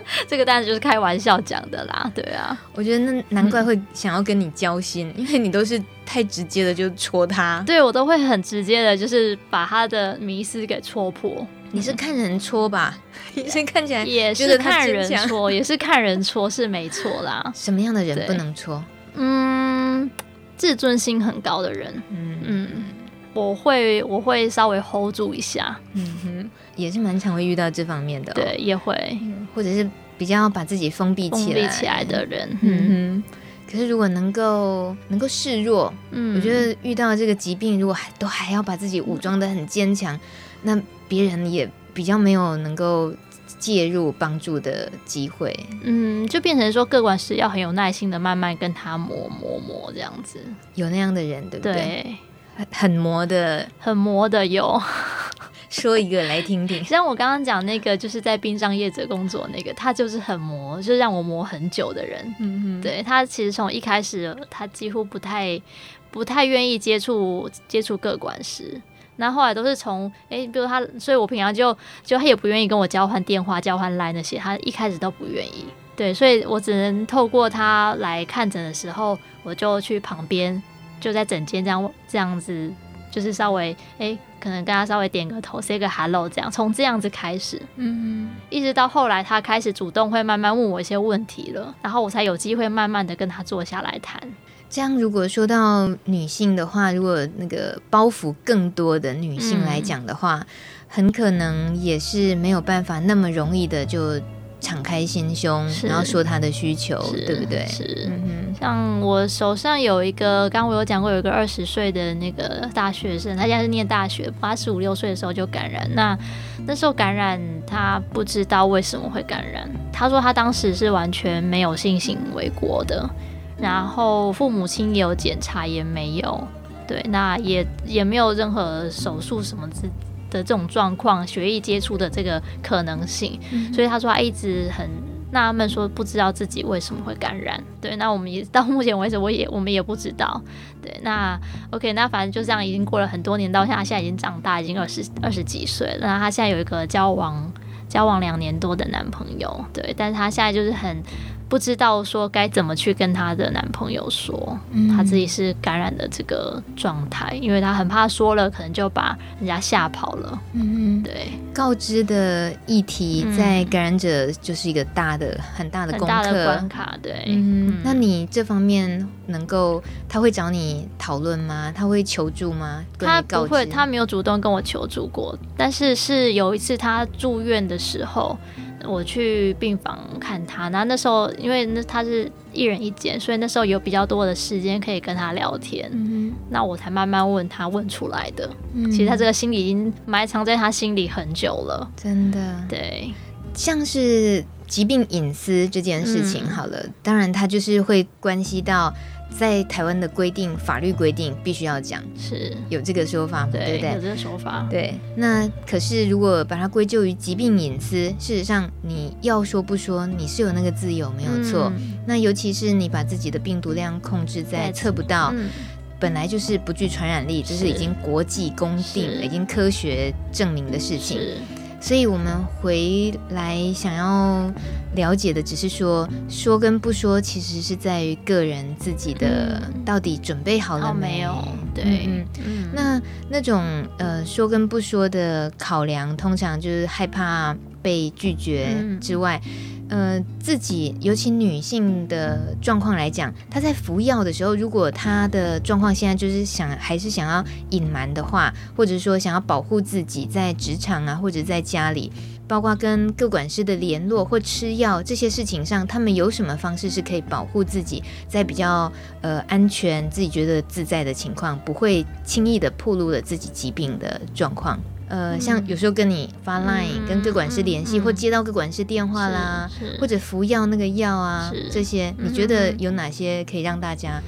这个当然就是开玩笑讲的啦，对啊，我觉得那难怪会想要跟你交心，嗯、因为你都是太直接的就戳他，对我都会很直接的，就是把他的迷思给戳破。你是看人戳吧？医生看起来也是看人戳，也是看人戳是没错啦。什么样的人不能戳？嗯，自尊心很高的人，嗯嗯，我会我会稍微 hold 住一下，嗯哼，也是蛮常会遇到这方面的、哦，对，也会，或者是。比较把自己封闭起来，的人，嗯哼。可是如果能够能够示弱，嗯，我觉得遇到这个疾病，如果还都还要把自己武装的很坚强，那别人也比较没有能够介入帮助的机会。嗯，就变成说各管事要很有耐心的慢慢跟他磨磨磨这样子。有那样的人，对不对？对，很很磨的，很磨的有。说一个来听听，像我刚刚讲那个，就是在殡葬业者工作那个，他就是很磨，就是让我磨很久的人。嗯哼，对，他其实从一开始，他几乎不太不太愿意接触接触各管事，那后来都是从哎、欸，比如他，所以我平常就就他也不愿意跟我交换电话、交换 line 那些，他一开始都不愿意。对，所以我只能透过他来看诊的时候，我就去旁边，就在整间这样这样子。就是稍微哎、欸，可能跟他稍微点个头，say 个 hello，这样从这样子开始，嗯，一直到后来他开始主动会慢慢问我一些问题了，然后我才有机会慢慢的跟他坐下来谈。这样如果说到女性的话，如果那个包袱更多的女性来讲的话，嗯、很可能也是没有办法那么容易的就。敞开心胸，然后说他的需求，对不对？是，嗯哼。像我手上有一个，刚刚我有讲过，有一个二十岁的那个大学生，他现在是念大学，八十五六岁的时候就感染。那那时候感染，他不知道为什么会感染。他说他当时是完全没有性行为过的，然后父母亲也有检查也没有，对，那也也没有任何手术什么之。的这种状况，血液接触的这个可能性，嗯、所以他说他一直很纳闷，说不知道自己为什么会感染。对，那我们也到目前为止，我也我们也不知道。对，那 OK，那反正就这样，已经过了很多年，到现在现在已经长大，已经二十二十几岁了。那他现在有一个交往交往两年多的男朋友，对，但是他现在就是很。不知道说该怎么去跟她的男朋友说，她自己是感染的这个状态，因为她很怕说了，可能就把人家吓跑了。嗯，对，告知的议题在感染者就是一个大的、很大的功课、很大的关卡。对，嗯，那你这方面能够，他会找你讨论吗？他会求助吗？他不会，他没有主动跟我求助过，但是是有一次他住院的时候。我去病房看他，然后那时候因为那他是一人一间，所以那时候有比较多的时间可以跟他聊天。嗯、那我才慢慢问他问出来的。嗯、其实他这个心理已经埋藏在他心里很久了，真的。对，像是疾病隐私这件事情，好了，嗯、当然他就是会关系到。在台湾的规定，法律规定必须要讲，是有这个说法吗？对，对不对？有这个说法。对，那可是如果把它归咎于疾病隐私，事实上你要说不说，你是有那个自由，没有错。嗯、那尤其是你把自己的病毒量控制在测不到，嗯、本来就是不具传染力，这是已经国际公定、是已经科学证明的事情。所以，我们回来想要了解的，只是说说跟不说，其实是在于个人自己的到底准备好了没有？对，嗯嗯。那那种呃说跟不说的考量，通常就是害怕被拒绝之外。呃，自己尤其女性的状况来讲，她在服药的时候，如果她的状况现在就是想还是想要隐瞒的话，或者说想要保护自己在职场啊，或者在家里，包括跟各管师的联络或吃药这些事情上，他们有什么方式是可以保护自己在比较呃安全、自己觉得自在的情况，不会轻易的暴露了自己疾病的状况？呃，像有时候跟你发 line，、嗯、跟各管师联系，嗯、或接到各管师电话啦，或者服药那个药啊，这些，你觉得有哪些可以让大家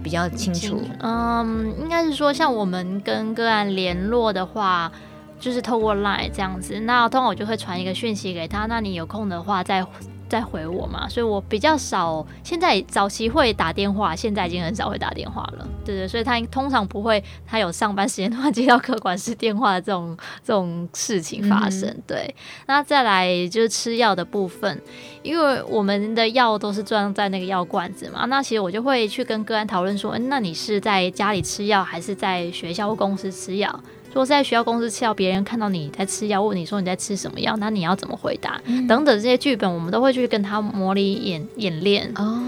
比较清楚？嗯，应该是说，像我们跟个案联络的话，就是透过 line 这样子，那通常我就会传一个讯息给他，那你有空的话再。再回我嘛，所以我比较少。现在早期会打电话，现在已经很少会打电话了。对对，所以他通常不会，他有上班时间的话接到客管室电话的这种这种事情发生。嗯、对，那再来就是吃药的部分，因为我们的药都是装在那个药罐子嘛。那其实我就会去跟个案讨论说，那你是在家里吃药，还是在学校或公司吃药？如果在学校公司吃药，别人看到你在吃药，问你说你在吃什么药，那你要怎么回答？嗯、等等这些剧本，我们都会去跟他模拟演演练。哦，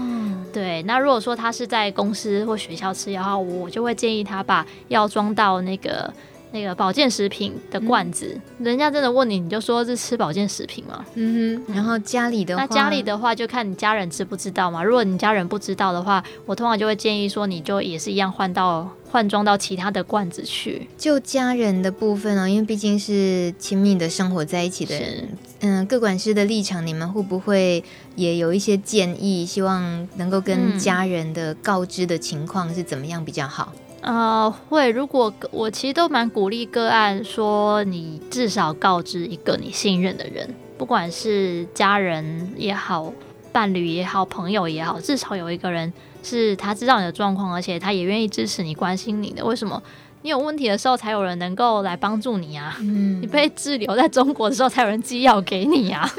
对。那如果说他是在公司或学校吃药的话，我就会建议他把药装到那个那个保健食品的罐子，嗯、人家真的问你，你就说是吃保健食品嘛？嗯哼。然后家里的话，那家里的话就看你家人知不知道嘛。如果你家人不知道的话，我通常就会建议说，你就也是一样换到换装到其他的罐子去。就家人的部分哦，因为毕竟是亲密的生活在一起的人，嗯，各管师的立场，你们会不会也有一些建议？希望能够跟家人的告知的情况是怎么样比较好？呃，会。如果我其实都蛮鼓励个案说，你至少告知一个你信任的人，不管是家人也好，伴侣也好，朋友也好，至少有一个人是他知道你的状况，而且他也愿意支持你、关心你的。为什么？你有问题的时候，才有人能够来帮助你啊！嗯，你被滞留在中国的时候，才有人寄药给你啊！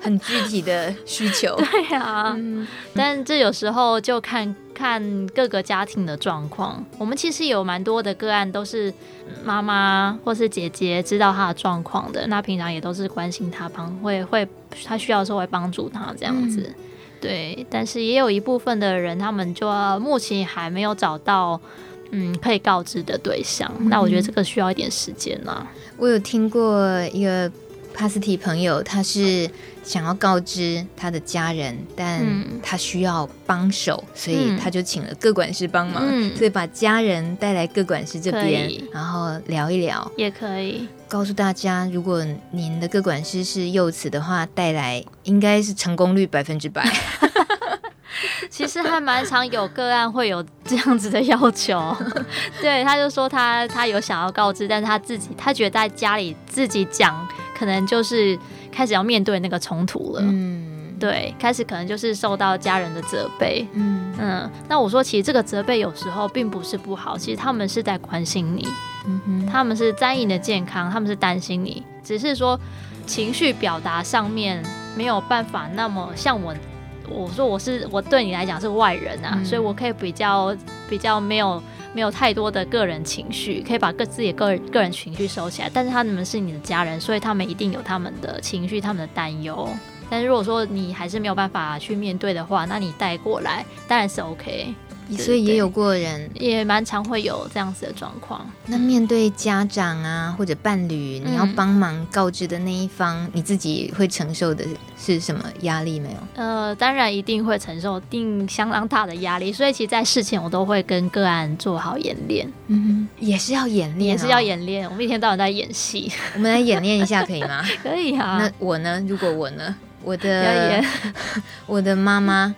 很具体的需求。对啊，嗯，但这有时候就看看各个家庭的状况。我们其实有蛮多的个案都是妈妈或是姐姐知道他的状况的，那平常也都是关心他，帮会会他需要的时候会帮助他这样子。嗯，对，但是也有一部分的人，他们就目前还没有找到。嗯，可以告知的对象，嗯、那我觉得这个需要一点时间啦。我有听过一个帕斯提朋友，他是想要告知他的家人，但他需要帮手，嗯、所以他就请了各管事帮忙，嗯、所以把家人带来各管事这边，然后聊一聊，也可以。告诉大家，如果您的各管师是幼慈的话，带来应该是成功率百分之百。其实还蛮常有个案会有这样子的要求，对，他就说他他有想要告知，但是他自己他觉得在家里自己讲，可能就是开始要面对那个冲突了，嗯，对，开始可能就是受到家人的责备，嗯。嗯，那我说其实这个责备有时候并不是不好，其实他们是在关心你，嗯哼，他们是在意你的健康，他们是担心你，只是说情绪表达上面没有办法那么像我。我说我是我对你来讲是外人啊，嗯、所以我可以比较比较没有没有太多的个人情绪，可以把各自己个人个人情绪收起来。但是他们是你的家人，所以他们一定有他们的情绪、他们的担忧。但是如果说你还是没有办法去面对的话，那你带过来当然是 OK。所以也有过人，也蛮常会有这样子的状况。那面对家长啊或者伴侣，你要帮忙告知的那一方，嗯、你自己会承受的是什么压力没有？呃，当然一定会承受定相当大的压力。所以其实，在事前我都会跟个案做好演练。嗯，也是要演练，也是要演练。我们一天到晚在演戏，我们来演练一下可以吗？可以啊。那我呢？如果我呢？我的 我的妈妈。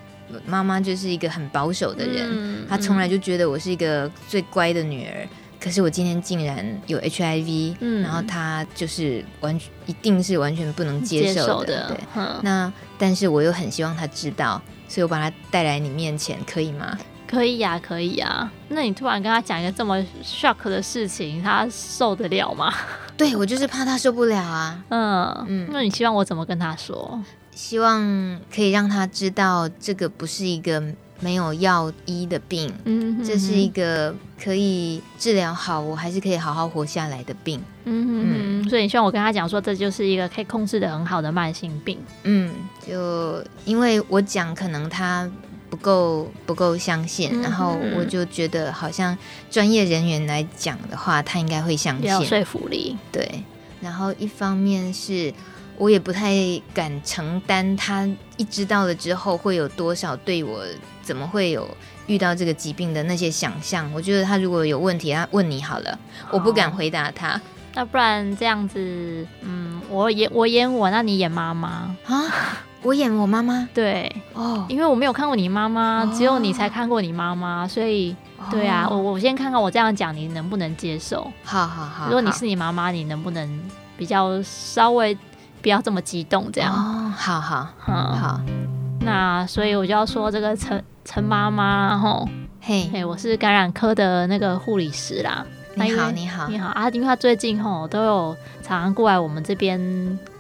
妈妈就是一个很保守的人，嗯、她从来就觉得我是一个最乖的女儿。嗯、可是我今天竟然有 HIV，、嗯、然后她就是完全一定是完全不能接受的。受的对，嗯、那但是我又很希望她知道，所以我把她带来你面前，可以吗？可以呀、啊，可以呀、啊。那你突然跟她讲一个这么 shock 的事情，她受得了吗？对，我就是怕她受不了啊。嗯嗯，嗯，那你希望我怎么跟她说？希望可以让他知道，这个不是一个没有药医的病，嗯哼哼，这是一个可以治疗好，我还是可以好好活下来的病。嗯哼哼，嗯，所以你希望我跟他讲说，这就是一个可以控制的很好的慢性病。嗯，就因为我讲，可能他不够不够相信，然后我就觉得好像专业人员来讲的话，他应该会相信，有说服力。对，然后一方面是。我也不太敢承担，他一知道了之后会有多少对我怎么会有遇到这个疾病的那些想象。我觉得他如果有问题，他问你好了，我不敢回答他。那不然这样子，嗯，我演我演我，那你演妈妈啊？我演我妈妈？对哦，因为我没有看过你妈妈，只有你才看过你妈妈，所以对啊，我我先看看我这样讲你能不能接受？好好好，如果你是你妈妈，你能不能比较稍微？不要这么激动，这样。哦，好好，嗯，好。那所以我就要说这个陈陈妈妈，然后嘿嘿，我是感染科的那个护理师啦。你好，你好，你好啊！因为他最近吼都有常常过来我们这边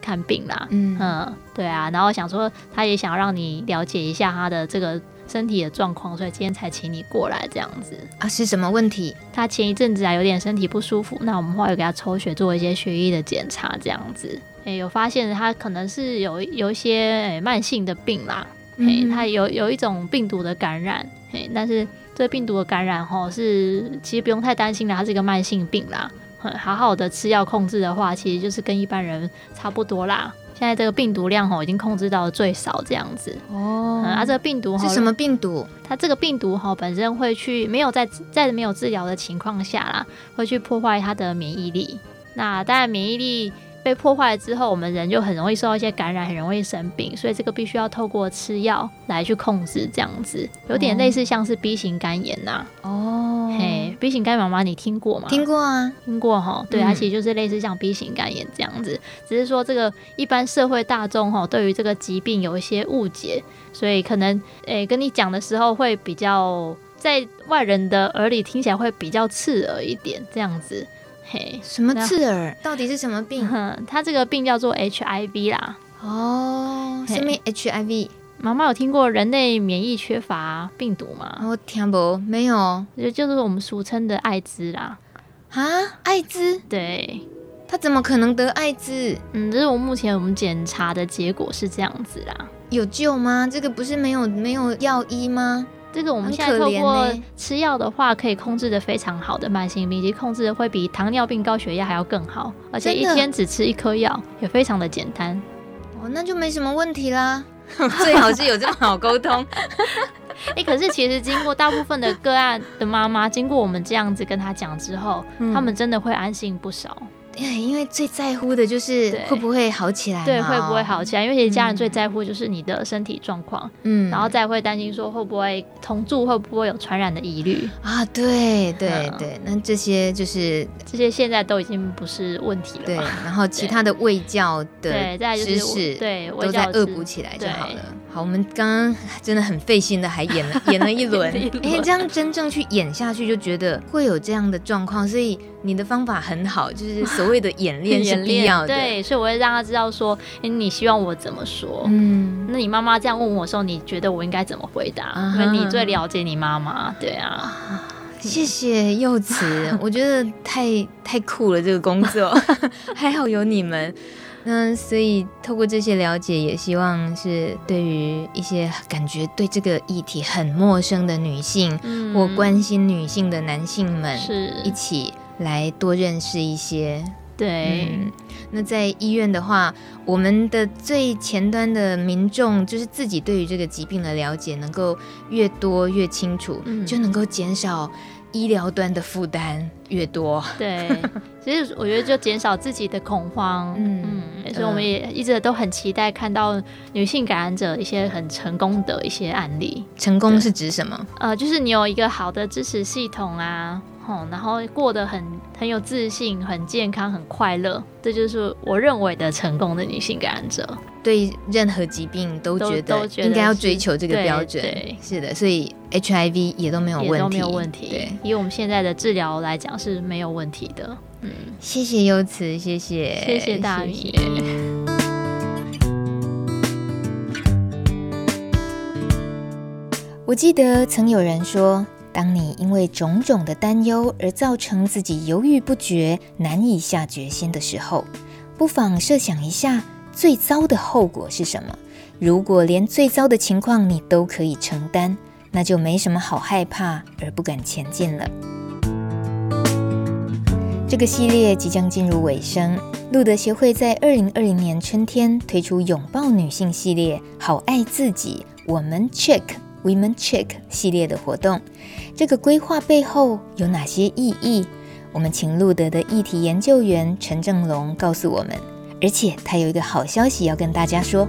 看病啦。嗯嗯，对啊。然后想说他也想让你了解一下他的这个身体的状况，所以今天才请你过来这样子。啊，是什么问题？他前一阵子啊有点身体不舒服，那我们后来有给他抽血做一些血液的检查，这样子。诶、欸，有发现他可能是有有一些、欸、慢性的病啦，诶、欸，他有有一种病毒的感染，诶、欸，但是这病毒的感染吼是其实不用太担心的，它是一个慢性病啦，好好的吃药控制的话，其实就是跟一般人差不多啦。现在这个病毒量吼已经控制到了最少这样子哦。嗯、啊，这个病毒是什么病毒？它这个病毒吼本身会去没有在在没有治疗的情况下啦，会去破坏它的免疫力。那当然免疫力。被破坏了之后，我们人就很容易受到一些感染，很容易生病，所以这个必须要透过吃药来去控制，这样子有点类似像是 B 型肝炎呐、啊。哦，嘿，B 型肝炎妈妈你听过吗？听过啊，听过哈。对，它其实就是类似像 B 型肝炎这样子，嗯、只是说这个一般社会大众哈对于这个疾病有一些误解，所以可能诶、欸、跟你讲的时候会比较在外人的耳里听起来会比较刺耳一点，这样子。嘿，什么刺耳？到底是什么病？它这个病叫做 HIV 啦。哦，什么 HIV？妈妈有听过人类免疫缺乏病毒吗？我听不，没有。就就是我们俗称的艾滋啦。啊，艾滋？对。他怎么可能得艾滋？嗯，这是我目前我们检查的结果是这样子啦。有救吗？这个不是没有没有药医吗？这个我们现在透过吃药的话，可以控制的非常好的慢性病，以及控制的会比糖尿病、高血压还要更好，而且一天只吃一颗药，也非常的简单。哦，那就没什么问题啦。最好是有这么好沟通。哎、欸，可是其实经过大部分的个案的妈妈，经过我们这样子跟她讲之后，他、嗯、们真的会安心不少。因为最在乎的就是会不会好起来，对，会不会好起来？因为其实家人最在乎就是你的身体状况，嗯，然后再会担心说会不会同住，会不会有传染的疑虑啊？对对对，那这些就是这些现在都已经不是问题了。对，然后其他的卫教的知识，对，都在恶补起来就好了。好，我们刚刚真的很费心的，还演了 演了一轮，哎，这样真正去演下去，就觉得会有这样的状况，所以你的方法很好，就是所谓的演练是必要的。对，所以我会让他知道说，哎，你希望我怎么说？嗯，那你妈妈这样问我的时候，你觉得我应该怎么回答？因为你最了解你妈妈，对啊。谢谢柚慈，我觉得太太酷了，这个工作 还好有你们。那所以透过这些了解，也希望是对于一些感觉对这个议题很陌生的女性，嗯、或关心女性的男性们，是。一起来多认识一些。对、嗯，那在医院的话，我们的最前端的民众，就是自己对于这个疾病的了解能够越多越清楚，嗯、就能够减少。医疗端的负担越多，对，其实我觉得就减少自己的恐慌，嗯。嗯，所以我们也一直都很期待看到女性感染者一些很成功的一些案例。成功是指什么？呃，就是你有一个好的支持系统啊。哦，然后过得很很有自信、很健康、很快乐，这就是我认为的成功的女性感染者。对任何疾病都觉得应该要追求这个标准。对，是的，所以 HIV 也都没有问题，都没有问题。对，以我们现在的治疗来讲是没有问题的。嗯，谢谢优慈，谢谢，谢谢大米。我记得曾有人说。当你因为种种的担忧而造成自己犹豫不决、难以下决心的时候，不妨设想一下最糟的后果是什么。如果连最糟的情况你都可以承担，那就没什么好害怕而不敢前进了。这个系列即将进入尾声，路德协会在二零二零年春天推出“拥抱女性”系列，好爱自己，我们 check。Women Check 系列的活动，这个规划背后有哪些意义？我们请路德的议题研究员陈正龙告诉我们。而且他有一个好消息要跟大家说。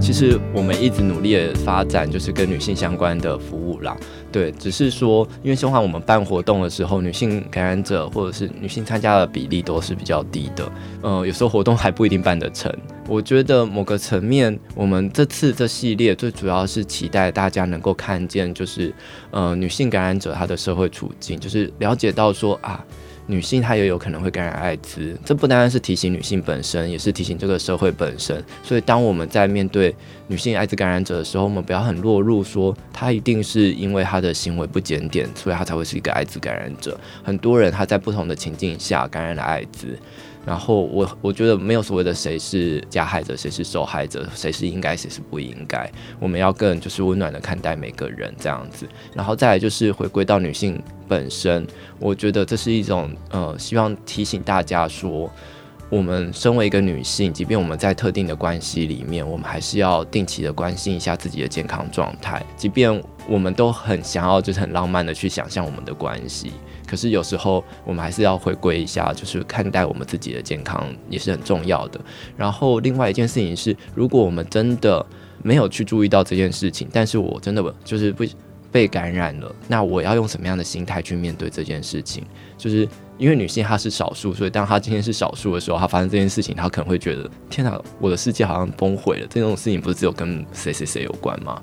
其实我们一直努力的发展，就是跟女性相关的服务啦。对，只是说，因为通常我们办活动的时候，女性感染者或者是女性参加的比例都是比较低的。呃，有时候活动还不一定办得成。我觉得某个层面，我们这次这系列最主要是期待大家能够看见，就是呃女性感染者她的社会处境，就是了解到说啊，女性她也有可能会感染艾滋，这不单单是提醒女性本身，也是提醒这个社会本身。所以当我们在面对女性艾滋感染者的时候，我们不要很落入说她一定是因为她的行为不检点，所以她才会是一个艾滋感染者。很多人她在不同的情境下感染了艾滋。然后我我觉得没有所谓的谁是加害者，谁是受害者，谁是应该，谁是不应该。我们要更就是温暖的看待每个人这样子。然后再来就是回归到女性本身，我觉得这是一种呃，希望提醒大家说。我们身为一个女性，即便我们在特定的关系里面，我们还是要定期的关心一下自己的健康状态。即便我们都很想要，就是很浪漫的去想象我们的关系，可是有时候我们还是要回归一下，就是看待我们自己的健康也是很重要的。然后另外一件事情是，如果我们真的没有去注意到这件事情，但是我真的就是不被感染了，那我要用什么样的心态去面对这件事情？就是。因为女性她是少数，所以当她今天是少数的时候，她发生这件事情，她可能会觉得天哪，我的世界好像崩毁了。这种事情不是只有跟谁谁谁有关吗？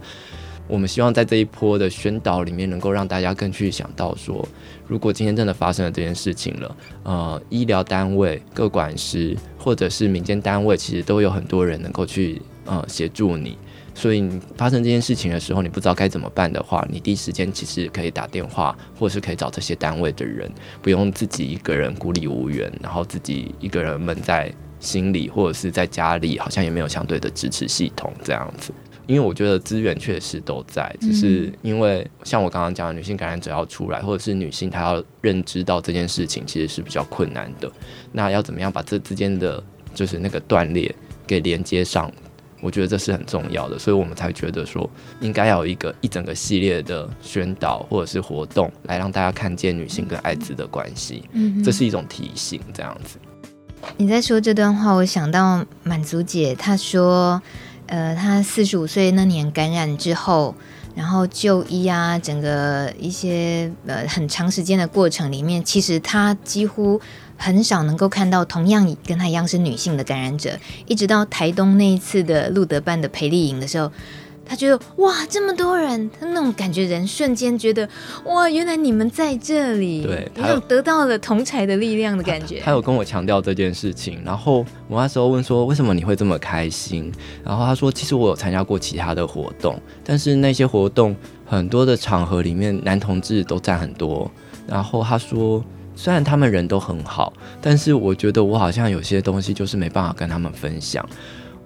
我们希望在这一波的宣导里面，能够让大家更去想到说，如果今天真的发生了这件事情了，呃，医疗单位、各管师或者是民间单位，其实都有很多人能够去呃协助你。所以你发生这件事情的时候，你不知道该怎么办的话，你第一时间其实可以打电话，或是可以找这些单位的人，不用自己一个人孤立无援，然后自己一个人闷在心里，或者是在家里，好像也没有相对的支持系统这样子。因为我觉得资源确实都在，只是因为像我刚刚讲的，女性感染者要出来，或者是女性她要认知到这件事情，其实是比较困难的。那要怎么样把这之间的就是那个断裂给连接上？我觉得这是很重要的，所以我们才觉得说应该要有一个一整个系列的宣导或者是活动，来让大家看见女性跟艾滋的关系。嗯，这是一种提醒，这样子。你在说这段话，我想到满足姐，她说，呃，她四十五岁那年感染之后，然后就医啊，整个一些呃很长时间的过程里面，其实她几乎。很少能够看到同样跟她一样是女性的感染者，一直到台东那一次的路德办的培丽营的时候，她觉得哇，这么多人，他那种感觉，人瞬间觉得哇，原来你们在这里，对，他有种得到了同才的力量的感觉。他有跟我强调这件事情，然后我那时候问说，为什么你会这么开心？然后他说，其实我有参加过其他的活动，但是那些活动很多的场合里面，男同志都占很多。然后他说。虽然他们人都很好，但是我觉得我好像有些东西就是没办法跟他们分享。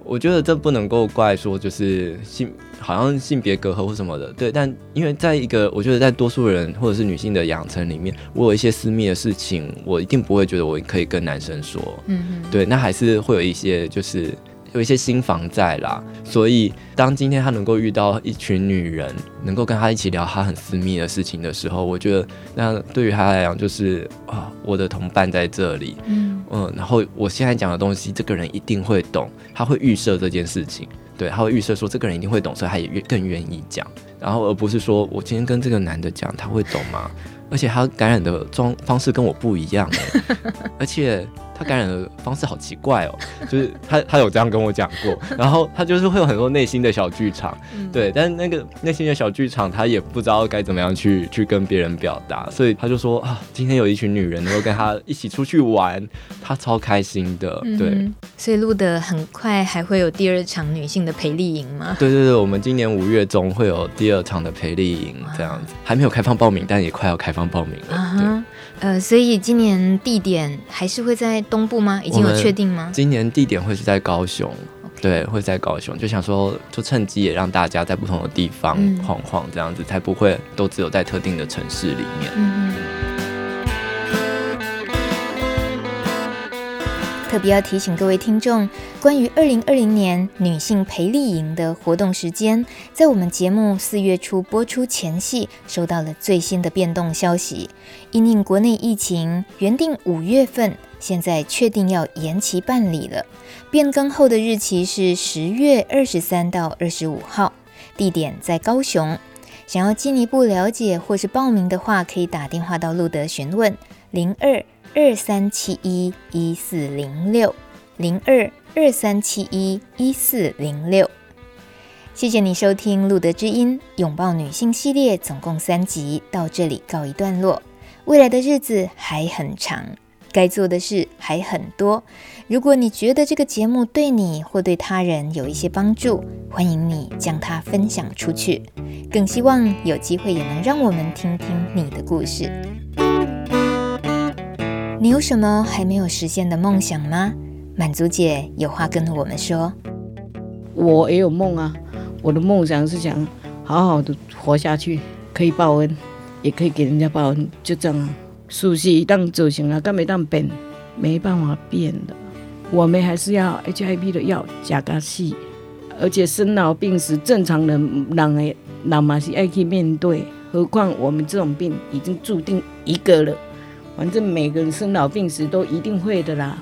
我觉得这不能够怪说就是性，好像性别隔阂或什么的。对，但因为在一个我觉得在多数人或者是女性的养成里面，我有一些私密的事情，我一定不会觉得我可以跟男生说。嗯嗯，对，那还是会有一些就是。有一些心防在啦，所以当今天他能够遇到一群女人，能够跟他一起聊他很私密的事情的时候，我觉得那对于他来讲就是啊，我的同伴在这里，嗯。嗯，然后我现在讲的东西，这个人一定会懂，他会预设这件事情，对，他会预设说这个人一定会懂，所以他也越更愿意讲，然后而不是说我今天跟这个男的讲，他会懂吗？而且他感染的状方式跟我不一样哎，而且。他感染的方式好奇怪哦，就是他他有这样跟我讲过，然后他就是会有很多内心的小剧场，对，但是那个内心的小剧场他也不知道该怎么样去去跟别人表达，所以他就说啊，今天有一群女人能够跟他一起出去玩，他超开心的，对。嗯、所以录的很快还会有第二场女性的培力营吗？对对对，我们今年五月中会有第二场的培力营，这样子还没有开放报名，但也快要开放报名了，对。呃，所以今年地点还是会在东部吗？已经有确定吗？今年地点会是在高雄.对，会在高雄。就想说，就趁机也让大家在不同的地方晃晃，这样子、嗯、才不会都只有在特定的城市里面。嗯特别要提醒各位听众，关于二零二零年女性陪力营的活动时间，在我们节目四月初播出前夕，收到了最新的变动消息。因应国内疫情，原定五月份，现在确定要延期办理了。变更后的日期是十月二十三到二十五号，地点在高雄。想要进一步了解或是报名的话，可以打电话到路德询问零二。二三七一一四零六零二二三七一一四零六，谢谢你收听《路德之音》拥抱女性系列，总共三集，到这里告一段落。未来的日子还很长，该做的事还很多。如果你觉得这个节目对你或对他人有一些帮助，欢迎你将它分享出去。更希望有机会也能让我们听听你的故事。你有什么还没有实现的梦想吗？满足姐有话跟我们说。我也有梦啊，我的梦想是想好好的活下去，可以报恩，也可以给人家报恩，就这样啊。事情当走行了，干没当变，没办法变的。我们还是要 HIV 的药加个细，而且生老病死，正常人人诶，人嘛是爱去面对，何况我们这种病已经注定一个了。反正每个人生老病死都一定会的啦，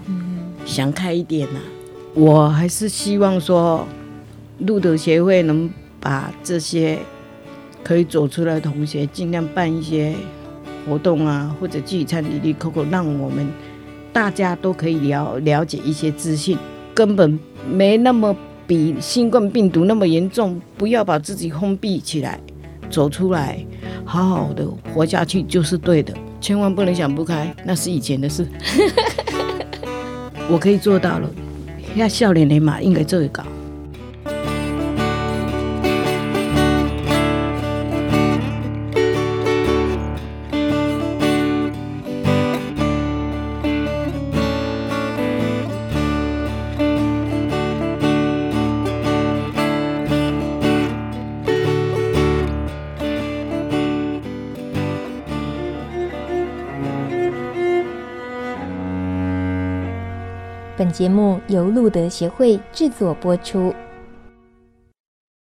想开一点啦。我还是希望说，路德协会能把这些可以走出来的同学，尽量办一些活动啊，或者聚餐、里里扣扣，让我们大家都可以了了解一些资讯，根本没那么比新冠病毒那么严重，不要把自己封闭起来，走出来，好好的活下去就是对的。千万不能想不开，那是以前的事。我可以做到了，要笑脸的嘛，应该做得到。节目由路德协会制作播出。